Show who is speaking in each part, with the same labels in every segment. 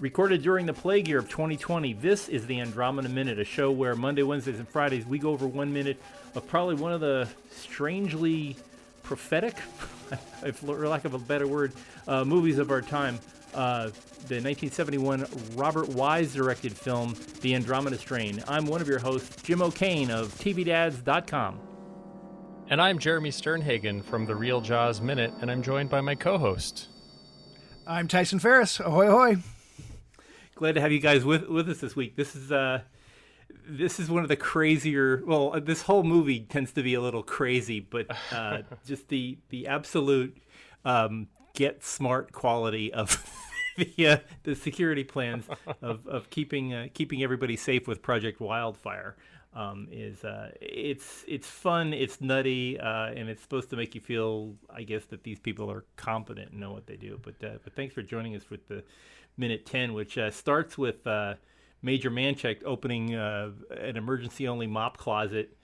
Speaker 1: Recorded during the plague year of 2020, this is the Andromeda Minute, a show where Monday, Wednesdays, and Fridays we go over one minute of probably one of the strangely prophetic, if for lack of a better word, uh, movies of our time. Uh, the 1971 Robert Wise directed film, The Andromeda Strain. I'm one of your hosts, Jim O'Kane of TVDads.com.
Speaker 2: And I'm Jeremy Sternhagen from The Real Jaws Minute, and I'm joined by my co host.
Speaker 3: I'm Tyson Ferris. Ahoy, ahoy.
Speaker 1: Glad to have you guys with, with us this week. This is uh, this is one of the crazier. Well, uh, this whole movie tends to be a little crazy, but uh, just the the absolute um, get smart quality of the uh, the security plans of, of keeping uh, keeping everybody safe with Project Wildfire um, is uh, it's it's fun, it's nutty, uh, and it's supposed to make you feel, I guess, that these people are competent and know what they do. But uh, but thanks for joining us with the minute ten, which uh, starts with uh, Major Manchek opening uh, an emergency-only mop closet.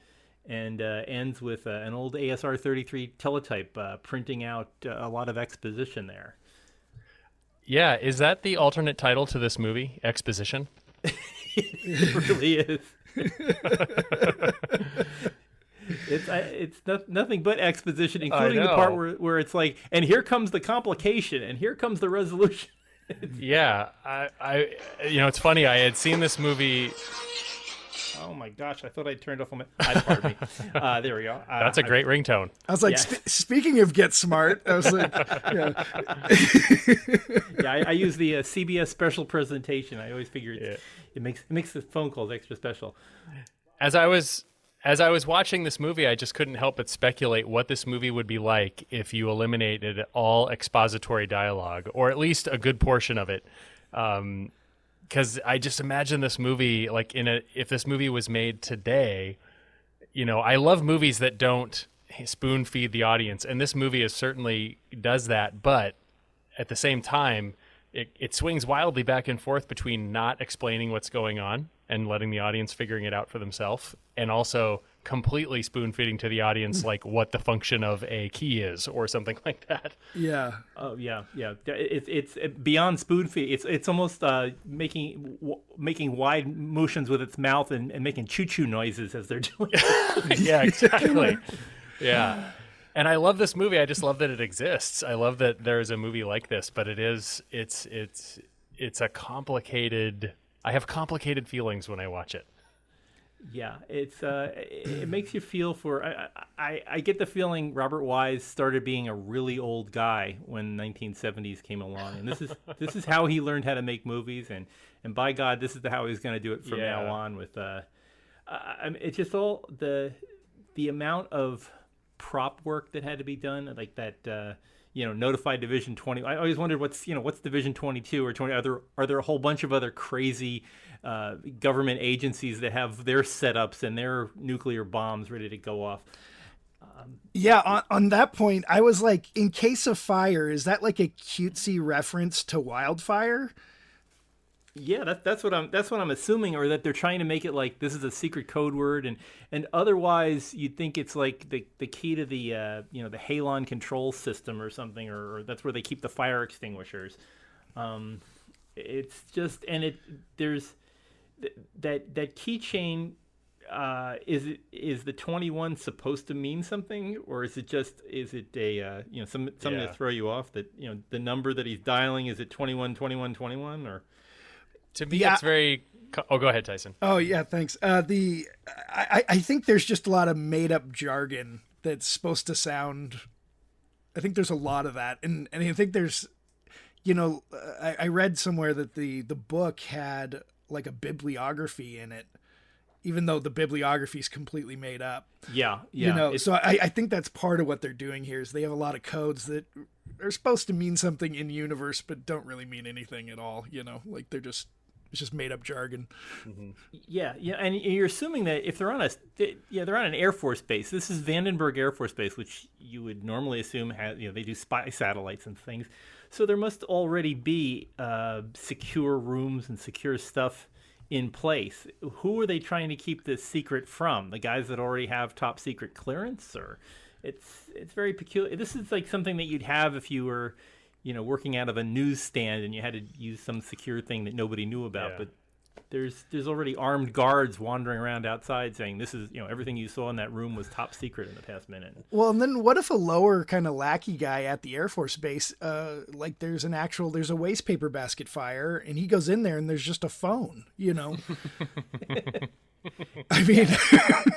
Speaker 1: And ends with an old ASR 33 teletype printing out a lot of exposition there.
Speaker 2: Yeah, is that the alternate title to this movie, Exposition?
Speaker 1: it really is. it's it's no, nothing but exposition, including the part where where it's like, and here comes the complication, and here comes the resolution.
Speaker 2: Yeah, I, I, you know, it's funny. I had seen this movie.
Speaker 1: Oh my gosh! I thought I turned off my. I, pardon me. Uh, there we go. Uh,
Speaker 2: That's a great
Speaker 1: I,
Speaker 2: ringtone.
Speaker 3: I was like, yes. sp- speaking of get smart, I was like, yeah.
Speaker 1: yeah, I, I, use the uh, CBS special presentation. I always figure yeah. it makes it makes the phone calls extra special.
Speaker 2: As I was as I was watching this movie, I just couldn't help but speculate what this movie would be like if you eliminated all expository dialogue, or at least a good portion of it. Um, because I just imagine this movie like in a if this movie was made today, you know, I love movies that don't spoon feed the audience, and this movie is certainly does that, but at the same time, it, it swings wildly back and forth between not explaining what's going on and letting the audience figuring it out for themselves, and also completely spoon feeding to the audience like what the function of a key is or something like that.
Speaker 3: Yeah.
Speaker 1: Oh yeah, yeah. It's it's beyond spoon feed. It's it's almost uh, making w- making wide motions with its mouth and, and making choo choo noises as they're doing. It.
Speaker 2: Yeah, exactly. yeah. And I love this movie. I just love that it exists. I love that there is a movie like this, but it is it's it's it's a complicated I have complicated feelings when I watch it.
Speaker 1: Yeah, it's uh, it makes you feel for. I, I, I get the feeling Robert Wise started being a really old guy when 1970s came along, and this is this is how he learned how to make movies, and and by God, this is the, how he's going to do it from yeah. now on. With uh, I mean, it's just all the the amount of prop work that had to be done, like that. Uh, you know, notified Division 20. I always wondered what's you know what's Division 22 or 20. Are there are there a whole bunch of other crazy uh, government agencies that have their setups and their nuclear bombs ready to go off?
Speaker 3: Um, yeah, on, on that point, I was like, in case of fire, is that like a cutesy reference to wildfire?
Speaker 1: Yeah, that's that's what I'm that's what I'm assuming, or that they're trying to make it like this is a secret code word, and and otherwise you'd think it's like the the key to the uh, you know the halon control system or something, or, or that's where they keep the fire extinguishers. Um, it's just and it there's th- that that keychain uh, is it is the 21 supposed to mean something or is it just is it a uh, you know some something yeah. to throw you off that you know the number that he's dialing is it 21 21 21 or
Speaker 2: to me, yeah. it's very. Oh, go ahead, Tyson.
Speaker 3: Oh yeah, thanks. Uh, the I, I think there's just a lot of made up jargon that's supposed to sound. I think there's a lot of that, and and I think there's, you know, I, I read somewhere that the the book had like a bibliography in it, even though the bibliography is completely made up.
Speaker 1: Yeah, yeah.
Speaker 3: You know, so I, I think that's part of what they're doing here is they have a lot of codes that are supposed to mean something in universe, but don't really mean anything at all. You know, like they're just it's just made up jargon.
Speaker 1: Mm-hmm. Yeah, yeah, and you're assuming that if they're on a yeah they're on an air force base. This is Vandenberg Air Force Base, which you would normally assume has you know they do spy satellites and things. So there must already be uh, secure rooms and secure stuff in place. Who are they trying to keep this secret from? The guys that already have top secret clearance, or it's it's very peculiar. This is like something that you'd have if you were you know, working out of a newsstand and you had to use some secure thing that nobody knew about.
Speaker 2: Yeah.
Speaker 1: But there's there's already armed guards wandering around outside saying this is you know everything you saw in that room was top secret in the past minute.
Speaker 3: Well, and then what if a lower kind of lackey guy at the Air Force Base, uh, like there's an actual, there's a waste paper basket fire, and he goes in there and there's just a phone, you know? I mean,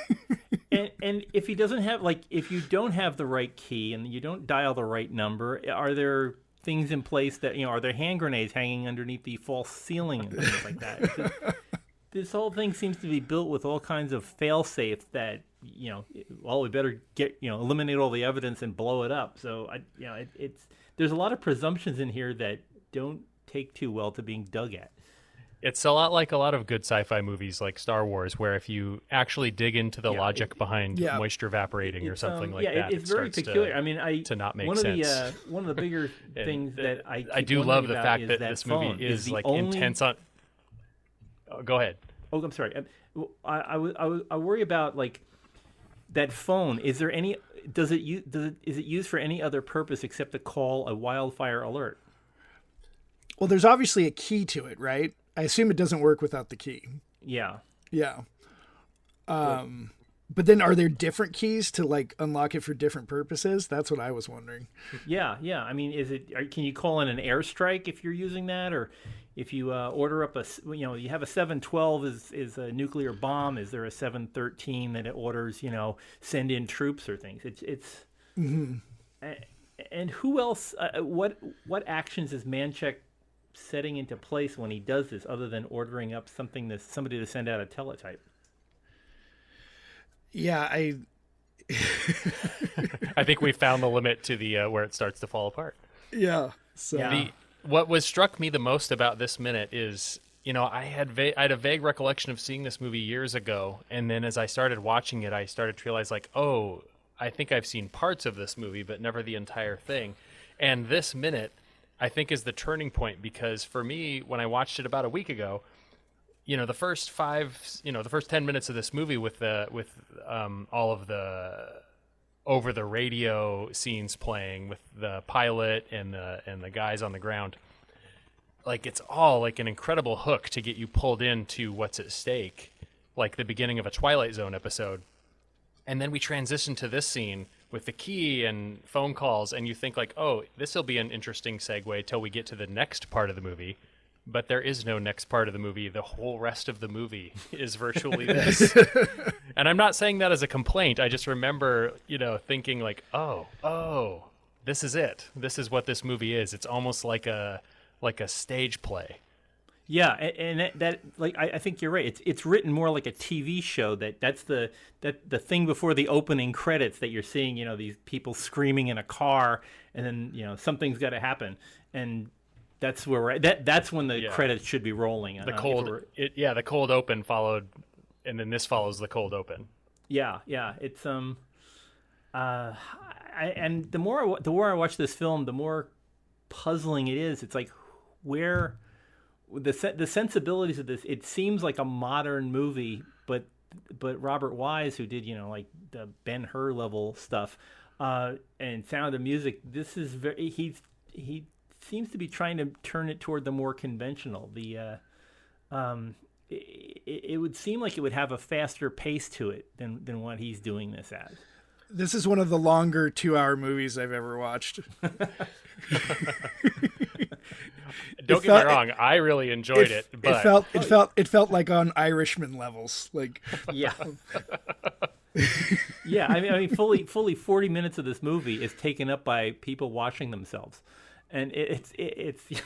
Speaker 1: and and if he doesn't have like if you don't have the right key and you don't dial the right number, are there things in place that you know are there hand grenades hanging underneath the false ceiling and things like that? This, this whole thing seems to be built with all kinds of fail safes that you know. Well, we better get you know eliminate all the evidence and blow it up. So I you know it, it's there's a lot of presumptions in here that don't take too well to being dug at.
Speaker 2: It's a lot like a lot of good sci-fi movies like Star Wars, where if you actually dig into the
Speaker 1: Yeah,
Speaker 2: logic
Speaker 1: it-
Speaker 2: behind
Speaker 3: yeah.
Speaker 2: moisture evaporating or something
Speaker 1: um,
Speaker 2: like
Speaker 1: yeah, it-
Speaker 2: that,
Speaker 1: it's
Speaker 2: it
Speaker 1: very
Speaker 2: starts to-
Speaker 1: I mean, I
Speaker 2: to not make
Speaker 1: one
Speaker 2: sense.
Speaker 1: of the uh, one of the bigger
Speaker 2: And
Speaker 1: things that I
Speaker 2: I do love the fact that,
Speaker 1: that
Speaker 2: this movie is
Speaker 1: the
Speaker 2: like
Speaker 1: only-
Speaker 2: intense on. Oh, go ahead.
Speaker 1: Oh, I'm sorry. I well, I, I, w- I, w- I worry about like that phone. Is there any? Does it use? Does it? Is it used for any other purpose except to call a wildfire alert?
Speaker 3: well, there's obviously a key to it, right? I assume it doesn't work without the key.
Speaker 1: Yeah.
Speaker 3: Yeah. Um, but then are there different keys to like unlock it for different purposes? That's what I was wondering.
Speaker 1: Yeah, yeah. I mean, is it? Are, can you call in an airstrike if you're using that, or if you uh, order up a you know, you have a 712 is is a nuclear bomb. Is there a 713 that it orders, you know, send in troops or things? It's it's. A- And who else? Uh, what what actions is Manchek setting into place when he does this, other than ordering up something that somebody to send out a teletype?
Speaker 3: Yeah, I
Speaker 2: I think we found the limit to the uh, where it starts to fall apart.
Speaker 3: yeah. So
Speaker 1: Yeah.
Speaker 2: The what was struck me the most about this minute is, you know, I had va- I had a vague recollection of seeing this movie years ago, and then as I started watching it, I started to realize like, oh, I think I've seen parts of this movie, but never the entire thing. And this minute, I think, is the turning point because for me, when I watched it about a week ago, you know, the first five, you know, the first ten minutes of this movie with the with um, all of the over the radio scenes playing with the pilot and the and the guys on the ground like it's all like an incredible hook to get you pulled into what's at stake like the beginning of a twilight zone episode. And then we transition to this scene with the key and phone calls and you think like oh this will be an interesting segue till we get to the next part of the movie but there is no next part of the movie the whole rest of the movie is virtually this and I'm not saying that as a complaint. I just remember, you know, thinking like, "Oh, oh, this is it. This is what this movie is. It's almost like a like a stage play."
Speaker 1: Yeah, and that, that like I, I think you're right. It's it's written more like a TV show. That that's the that the thing before the opening credits that you're seeing. You know, these people screaming in a car, and then you know something's got to happen, and that's where we're at. That that's when the
Speaker 2: Yeah.
Speaker 1: credits should be rolling.
Speaker 2: The cold, it, yeah, the cold open followed, and then this follows the cold open.
Speaker 1: Yeah, yeah. It's um, uh, I, and the more I, the more I watch this film, the more puzzling it is. It's like where the the sensibilities of this. It seems like a modern movie, but but Robert Wise, who did you know like the Ben Hur level stuff, uh, and Sound of Music. This is very he he seems to be trying to turn it toward the more conventional. The uh, um, it, it would seem like it would have a faster pace to it than than what he's doing this as.
Speaker 3: this is one of the longer two-hour movies I've ever watched.
Speaker 2: Don't get
Speaker 3: felt-
Speaker 2: me wrong, I really enjoyed it, but
Speaker 3: it felt it oh. felt it felt like on Irishman levels. Like
Speaker 1: Yeah. yeah, I mean, I mean, fully, fully forty minutes of this movie is taken up by people washing themselves, and it, it's, it, it's,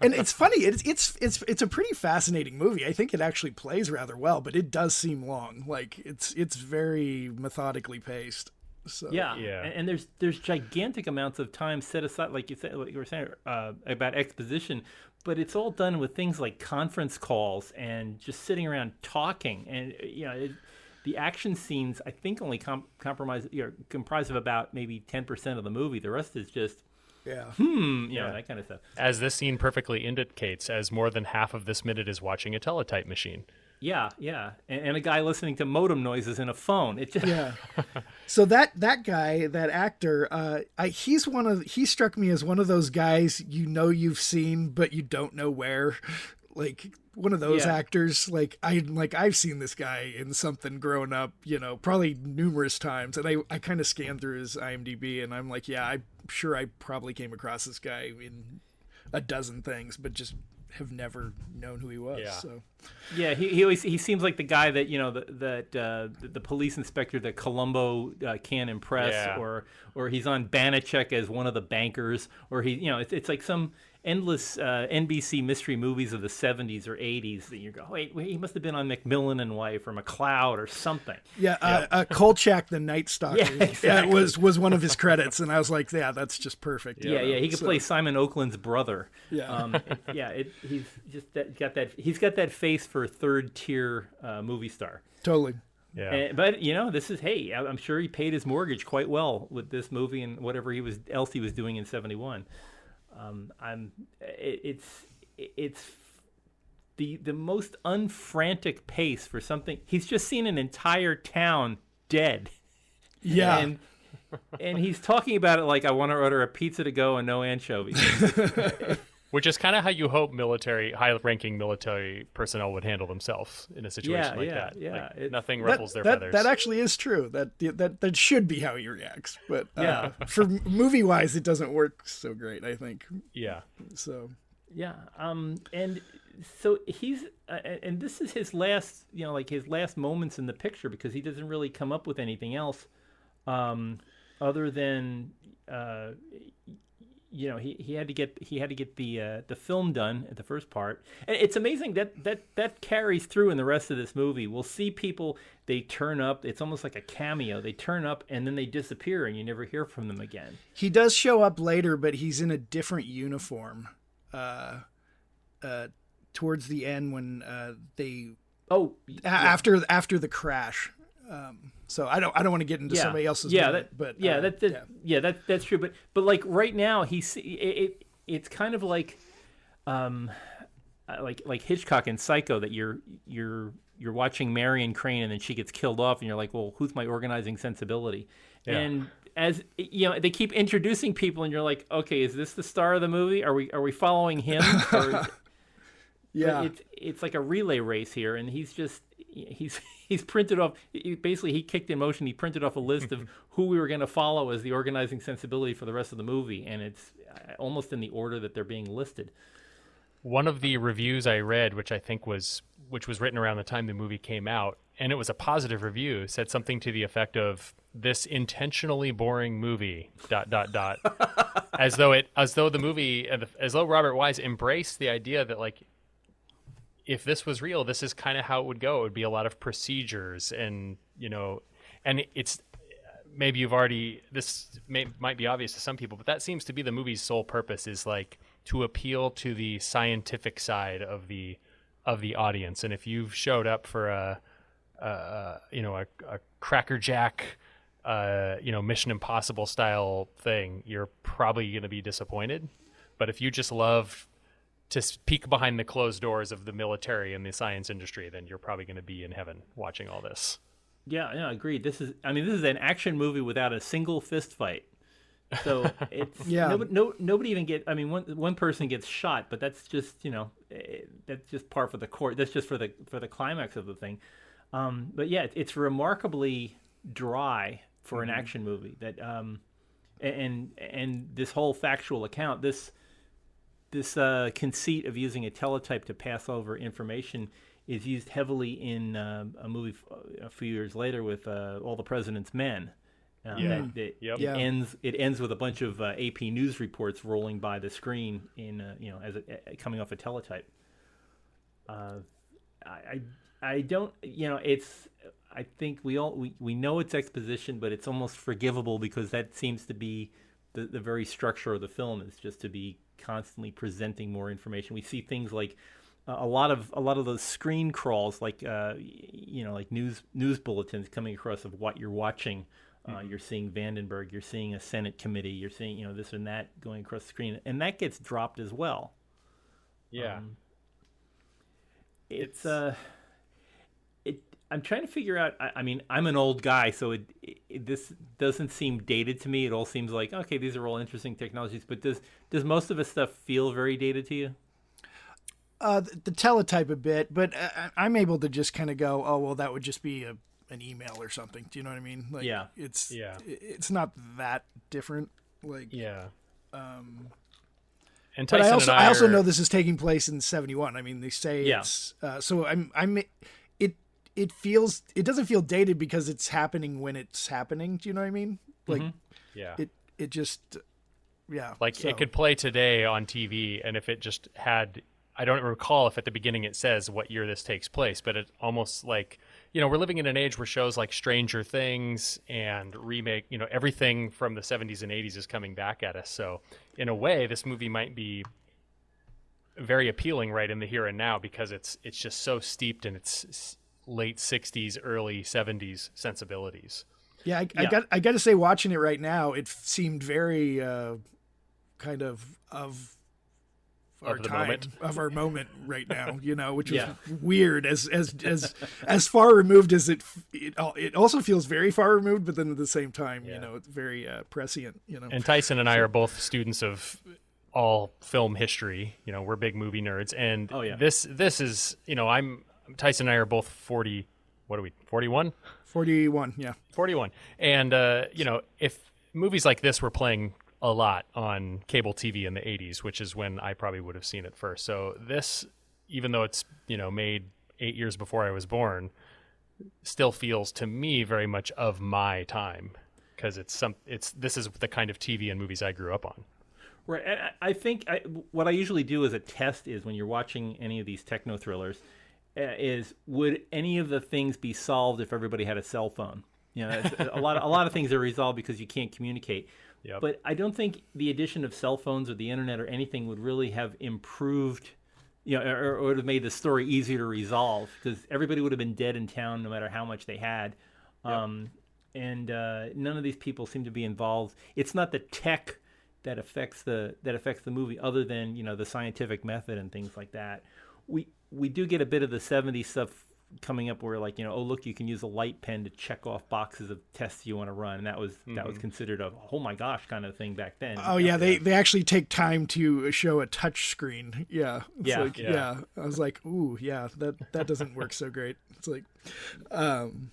Speaker 3: and it's funny it's it's it's it's a pretty fascinating movie i think it actually plays rather well but it does seem long like it's it's very methodically paced so
Speaker 1: yeah,
Speaker 2: Yeah.
Speaker 1: And, and there's there's gigantic amounts of time set aside, like you said, like you were saying uh, about exposition, but it's all done with things like conference calls and just sitting around talking, and you know. It, the action scenes, I think, only com- compromise, you know, comprise of about maybe ten percent of the movie. The rest is just,
Speaker 3: yeah
Speaker 1: hmm, you know, that kind of stuff.
Speaker 2: as this scene perfectly indicates, as more than half of this minute is watching a teletype machine.
Speaker 1: Yeah, yeah, and, and, a guy listening to modem noises in a phone. It just
Speaker 3: yeah. So that that guy, that actor, uh, I, he's one of he struck me as one of those guys you know you've seen but you don't know where, like one of those yeah. actors. Like I like I've seen this guy in something growing up, you know, probably numerous times, and I I kind of scanned through his IMDb and I'm like, yeah, I'm sure I probably came across this guy in a dozen things, but just have never known who he was. Yeah. So,
Speaker 1: yeah, he he always he seems like the guy that you know the, that uh, the, the police inspector that Columbo uh, can't impress, yeah. or or he's on Banacek as one of the bankers, or he you know it's it's like some endless uh, NBC mystery movies of the 70s or 80s that you go, wait, wait, he must have been on McMillan and Wife or McCloud or something.
Speaker 3: Yeah, uh, uh, Kolchak the Night Stalker. Yeah, exactly. was was one of his credits, and I was like, yeah, that's just perfect.
Speaker 1: Yeah, yeah, he could so. play Simon Oakland's brother. Yeah, um, yeah, it, he's just that, got that. He's got that face for a third tier uh, movie star.
Speaker 3: Totally.
Speaker 1: Yeah. And, but you know, this is hey, I'm sure he paid his mortgage quite well with this movie and whatever he was else he was doing in '71. Um, I'm it, it's it's the the most unfrantic pace for something. He's just seen an entire town dead.
Speaker 3: Yeah.
Speaker 1: And, and he's talking about it like I want to order a pizza to go and no anchovies.
Speaker 2: Which is kind of how you hope military, high-ranking military personnel would handle themselves in a situation
Speaker 1: yeah,
Speaker 2: like
Speaker 1: yeah,
Speaker 2: that.
Speaker 1: Yeah,
Speaker 2: like, it, nothing ruffles
Speaker 3: that,
Speaker 2: their
Speaker 3: that,
Speaker 2: feathers.
Speaker 3: That actually is true. That that that should be how he reacts. But uh, yeah, for movie-wise, it doesn't work so great. I think.
Speaker 2: Yeah.
Speaker 3: So.
Speaker 1: Yeah. Um. And so he's uh, and this is his last, you know, like his last moments in the picture because he doesn't really come up with anything else, um, other than uh, you know he, he had to get he had to get the uh, the film done at the first part. And it's amazing that that that carries through in the rest of this movie. We'll see people they turn up it's almost like a cameo. They turn up and then they disappear and you never hear from them again.
Speaker 3: He does show up later but he's in a different uniform uh uh towards the end when uh they
Speaker 1: oh
Speaker 3: yeah. after after the crash um so I don't I don't want to get into
Speaker 1: yeah.
Speaker 3: somebody else's
Speaker 1: yeah
Speaker 3: minute,
Speaker 1: that,
Speaker 3: but
Speaker 1: yeah
Speaker 3: uh,
Speaker 1: that, that yeah. yeah. that that's true but but like right now he's it, it it's kind of like um uh, like like Hitchcock and Psycho that you're you're you're watching Marion Crane and then she gets killed off and you're like well who's my organizing sensibility yeah. and as you know they keep introducing people and you're like okay is this the star of the movie are we are we following him or,
Speaker 3: yeah.
Speaker 1: it's it's like a relay race here and he's just he's he's printed off basically he kicked in motion he printed off a list of who we were going to follow as the organizing sensibility for the rest of the movie and it's uh, almost in the order that they're being listed.
Speaker 2: One of the reviews i read which i think was which was written around the time the movie came out and it was a positive review said something to the effect of this intentionally boring movie dot dot dot. As though it as though the movie as though robert wise embraced the idea that like if this was real, this is kind of how it would go. It would be a lot of procedures, and you know, and it's maybe you've already this may, might be obvious to some people, but that seems to be the movie's sole purpose is like to appeal to the scientific side of the of the audience. And if you've showed up for a, a you know a, a crackerjack uh, you know Mission Impossible style thing, you're probably going to be disappointed. But if you just love to peek behind the closed doors of the military and the science industry, then you're probably going to be in heaven watching all this.
Speaker 1: Yeah, yeah, agreed. This is, I mean, this is an action movie without a single fist fight. So it's yeah. Nobody, no, nobody even get. I mean, one one person gets shot, but that's just you know, eh, that's just par for the court. That's just for the for the climax of the thing. Um, but yeah, it's remarkably dry for mm-hmm. an action movie. That um, and and this whole factual account, this this uh, conceit of using a teletype to pass over information is used heavily in uh, a movie f- a few years later with uh, All the President's Men. Uh, yeah. It, yep. it ends. It ends with a bunch of uh, AP news reports rolling by the screen in uh, you know as a, coming off a teletype. I, I I don't you know it's I think we all we, we know it's exposition, but it's almost forgivable because that seems to be the, the very structure of the film is just to be constantly presenting more information. We see things like uh, a lot of a lot of those screen crawls, like uh, you know, like news news bulletins coming across of what you're watching. Uh, mm-hmm. You're seeing Vandenberg, you're seeing a Senate committee, you're seeing you know this and that going across the screen, and that gets dropped as well.
Speaker 2: Yeah, um,
Speaker 1: it's, it's uh, I'm trying to figure out. I, I mean, I'm an old guy, so it, it, this doesn't seem dated to me. It all seems like okay, these are all interesting technologies. But does does most of this stuff feel very dated to you?
Speaker 3: Uh, the, the teletype a bit, but uh, I'm able to just kind of go, oh well, that would just be a, an email or something. Do you know what I mean? Like,
Speaker 1: Yeah.
Speaker 3: It's
Speaker 2: Yeah.
Speaker 3: it- It's not that different. Like,
Speaker 2: Yeah.
Speaker 3: um,
Speaker 2: And
Speaker 3: but I also
Speaker 2: and I,
Speaker 3: I also
Speaker 2: are-
Speaker 3: know this is taking place in '71. I mean, they say
Speaker 1: Yeah.
Speaker 3: it's uh, so. I'm I'm it feels it doesn't feel dated because it's happening when it's happening. Do you know what I mean? Mm-hmm. Like
Speaker 2: Yeah.
Speaker 3: it it just yeah.
Speaker 2: Like
Speaker 3: so-
Speaker 2: it could play today on TV, and if it just had, I don't recall if at the beginning it says what year this takes place, but it almost like, you know, we're living in an age where shows like Stranger Things and remake, you know, everything from the 70s and 80s is coming back at us. So, in a way, this movie might be very appealing right in the here and now because it's it's just so steeped in its late 60s, early 70s sensibilities.
Speaker 3: Yeah, I, I got I got to say, watching it right now, it seemed very uh, kind of of our
Speaker 2: Of the
Speaker 3: time
Speaker 2: moment.
Speaker 3: of our moment right now. You know, which is
Speaker 1: Yeah.
Speaker 3: weird as as as as far removed as it it it also feels very far removed, but then at the same time, you know, it's very uh, prescient. You know,
Speaker 2: And Tyson and I are both students of all film history. You know, we're big movie nerds, and
Speaker 1: Oh, yeah.
Speaker 2: this this is you know I'm Tyson and I are both forty. What are we? Forty one.
Speaker 3: forty one. Yeah,
Speaker 2: 41 and uh, you know if movies like this were playing a lot on cable tv in the 80s which is when i probably would have seen it first so this even though it's you know made eight years before i was born still feels to me very much of my time because it's some it's this is the kind of tv and movies i grew up on
Speaker 1: Right. I I think I, what I usually do as a test is when you're watching any of these techno thrillers, is would any of the things be solved if everybody had a cell phone? You know, it's- a lot of, a lot of things are resolved because you can't communicate.
Speaker 2: Yep.
Speaker 1: But I don't think the addition of cell phones or the internet or anything would really have improved, you know, or, or would have made the story easier to resolve because everybody would have been dead in town no matter how much they had. Um, and uh, none of these people seem to be involved. It's not the tech that affects the that affects the movie, other than you know the scientific method and things like that. We we do get a bit of the '70s stuff coming up, where like you know, oh look, you can use a light pen to check off boxes of tests you want to run, and that was that was considered a oh my gosh kind of thing back then.
Speaker 3: Oh yeah, they they actually take time to show a touch screen. Yeah, it's
Speaker 1: Yeah.
Speaker 3: like,
Speaker 2: Yeah.
Speaker 3: yeah. I was like, ooh, yeah, that that doesn't work so great. It's like, um,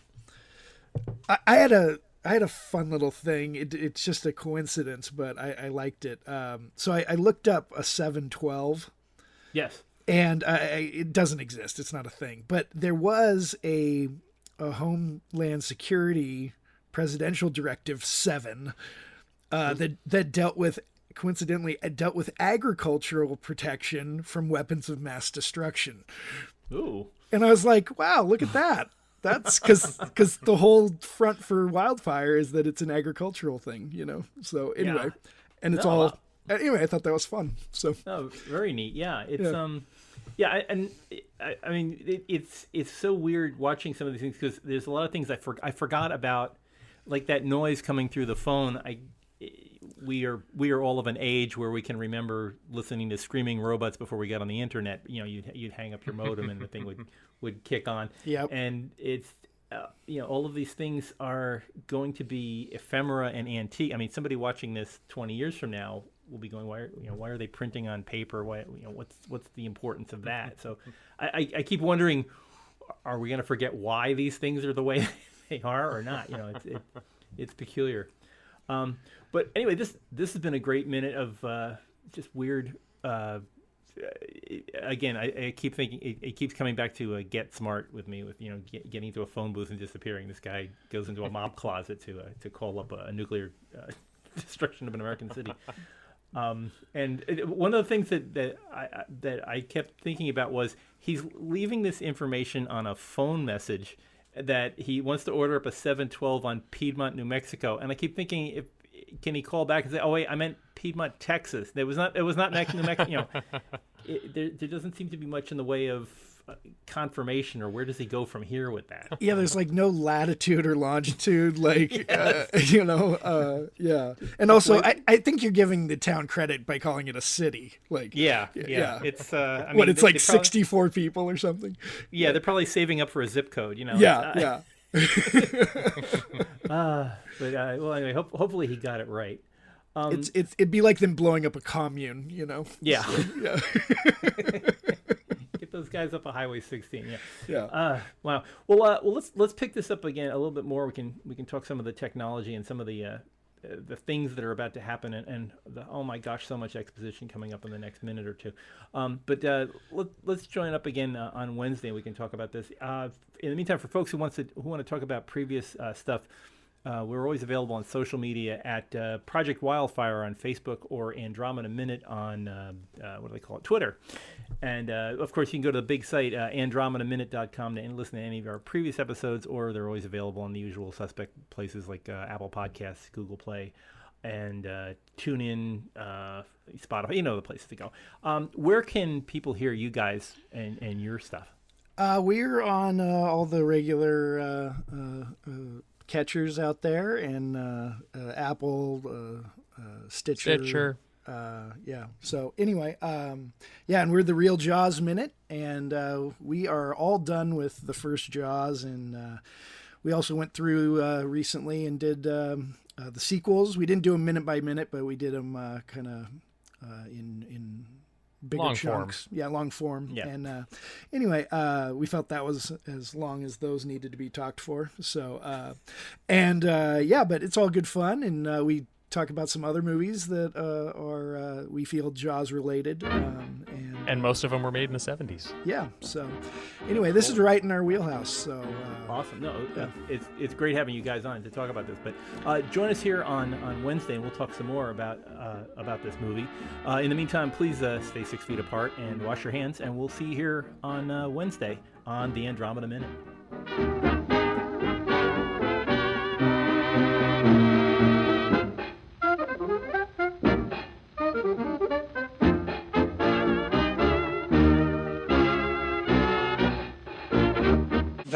Speaker 3: I, I had a I had a fun little thing. It, it's just a coincidence, but I, I liked it. Um, so I, I looked up a seven twelve
Speaker 1: yes,
Speaker 3: and I, it doesn't exist. It's not a thing. But there was a a Homeland Security Presidential Directive Seven uh, that that dealt with coincidentally it dealt with agricultural protection from weapons of mass destruction.
Speaker 1: ooh,
Speaker 3: And I was like, wow, look at that. That's because because the whole front for wildfire is that it's an agricultural thing, you know. So anyway,
Speaker 1: Yeah.
Speaker 3: and it's
Speaker 1: No,
Speaker 3: all
Speaker 1: uh,
Speaker 3: anyway. I thought that was fun. So
Speaker 1: Oh, very neat. Yeah, it's
Speaker 3: Yeah.
Speaker 1: um, yeah, I- and I, I mean, it, it's it's so weird watching some of these things because there's a lot of things I for, I forgot about, like that noise coming through the phone. I we are we are all of an age where we can remember listening to screaming robots before we got on the internet. You know, you'd you'd hang up your modem and the thing would would kick on.
Speaker 3: Yep.
Speaker 1: And it's uh, you know all of these things are going to be ephemera and antique. I mean, somebody watching this 20 years from now will be going, why are, you know why are they printing on paper? Why you know what's what's the importance of that? So I, I, keep wondering, are we going to forget why these things are the way they are or not? You know, it's it, it's peculiar. Um, but anyway, this this has been a great minute of uh, just weird. Uh, again, I, I keep thinking it, it keeps coming back to uh, get smart with me with you know get, getting into a phone booth and disappearing. This guy goes into a mob closet to uh, to call up a, a nuclear uh, destruction of an American city. Um, and one of the things that that I that I kept thinking about was he's leaving this information on a phone message that he wants to order up a 712 on Piedmont, New Mexico, and I keep thinking if can he call back and say, "Oh wait, I meant Piedmont, Texas." There was not it was not New Mexico. You know, it, there there doesn't seem to be much in the way of confirmation, or where does he go from here with that?
Speaker 3: Yeah, there's like no latitude or longitude, like uh, you know, uh, yeah. And also, I, I think you're giving the town credit by calling it a city. Like,
Speaker 1: Yeah, yeah. It's uh, I
Speaker 3: what? It's
Speaker 1: they-
Speaker 3: like
Speaker 1: they probably-
Speaker 3: 64 people or something.
Speaker 1: Yeah, they're probably saving up for a zip code. You know.
Speaker 3: Yeah,
Speaker 1: It's, uh,
Speaker 3: yeah.
Speaker 1: But uh, well, anyway, hope, hopefully he got it right. Um,
Speaker 3: It's it's it'd be like them blowing up a commune, you know.
Speaker 1: yeah.
Speaker 3: Yeah,
Speaker 1: Get those guys up a Highway 16. Yeah.
Speaker 3: yeah.
Speaker 1: Uh, wow. Well, uh, well, let's let's pick this up again a little bit more. We can we can talk some of the technology and some of the uh, uh, the things that are about to happen, and, and the, oh my gosh, so much exposition coming up in the next minute or two. Um, but uh, let, let's join up again uh, on Wednesday. We can talk about this. Uh, in the meantime, for folks who wants to who want to talk about previous uh, stuff. Uh, we're always available on social media at uh, Project Wildfire on Facebook or Andromeda Minute on uh, uh, what do they call it, Twitter. And uh, of course, you can go to the big site uh, AndromedaMinute.com to listen to any of our previous episodes, or they're always available on the usual suspect places like uh, Apple Podcasts, Google Play, and TuneIn, uh, Spotify. You know the places to go. Um, where can people hear you guys and, and your stuff?
Speaker 3: We're on all the regular catchers out there, and uh, uh, Apple, uh, uh, Stitcher.
Speaker 2: Stitcher.
Speaker 3: Uh, yeah. So anyway, um, yeah, and we're the Real Jaws Minute, and uh, we are all done with the first Jaws, and uh, we also went through uh, recently and did um, uh, the sequels. We didn't do them minute by minute, but we did them uh, kind of uh, in in bigger
Speaker 2: Long form.
Speaker 3: chunks. Yeah, long form.
Speaker 1: Yeah.
Speaker 3: And uh, anyway, uh, we felt that was as long as those needed to be talked for. So, uh, and uh, yeah, but it's all good fun, and uh, we talk about some other movies that uh, are uh, we feel Jaws related, um, and,
Speaker 2: And most of them were made in the 70s.
Speaker 3: yeah. So anyway, this is right in our wheelhouse. So uh,
Speaker 1: Awesome. No, uh, it's it's great having you guys on to talk about this. But uh, join us here on, on Wednesday, and we'll talk some more about uh, about this movie. Uh, in the meantime, please uh, stay six feet apart and wash your hands. And we'll see you here on uh, Wednesday on the Andromeda Minute.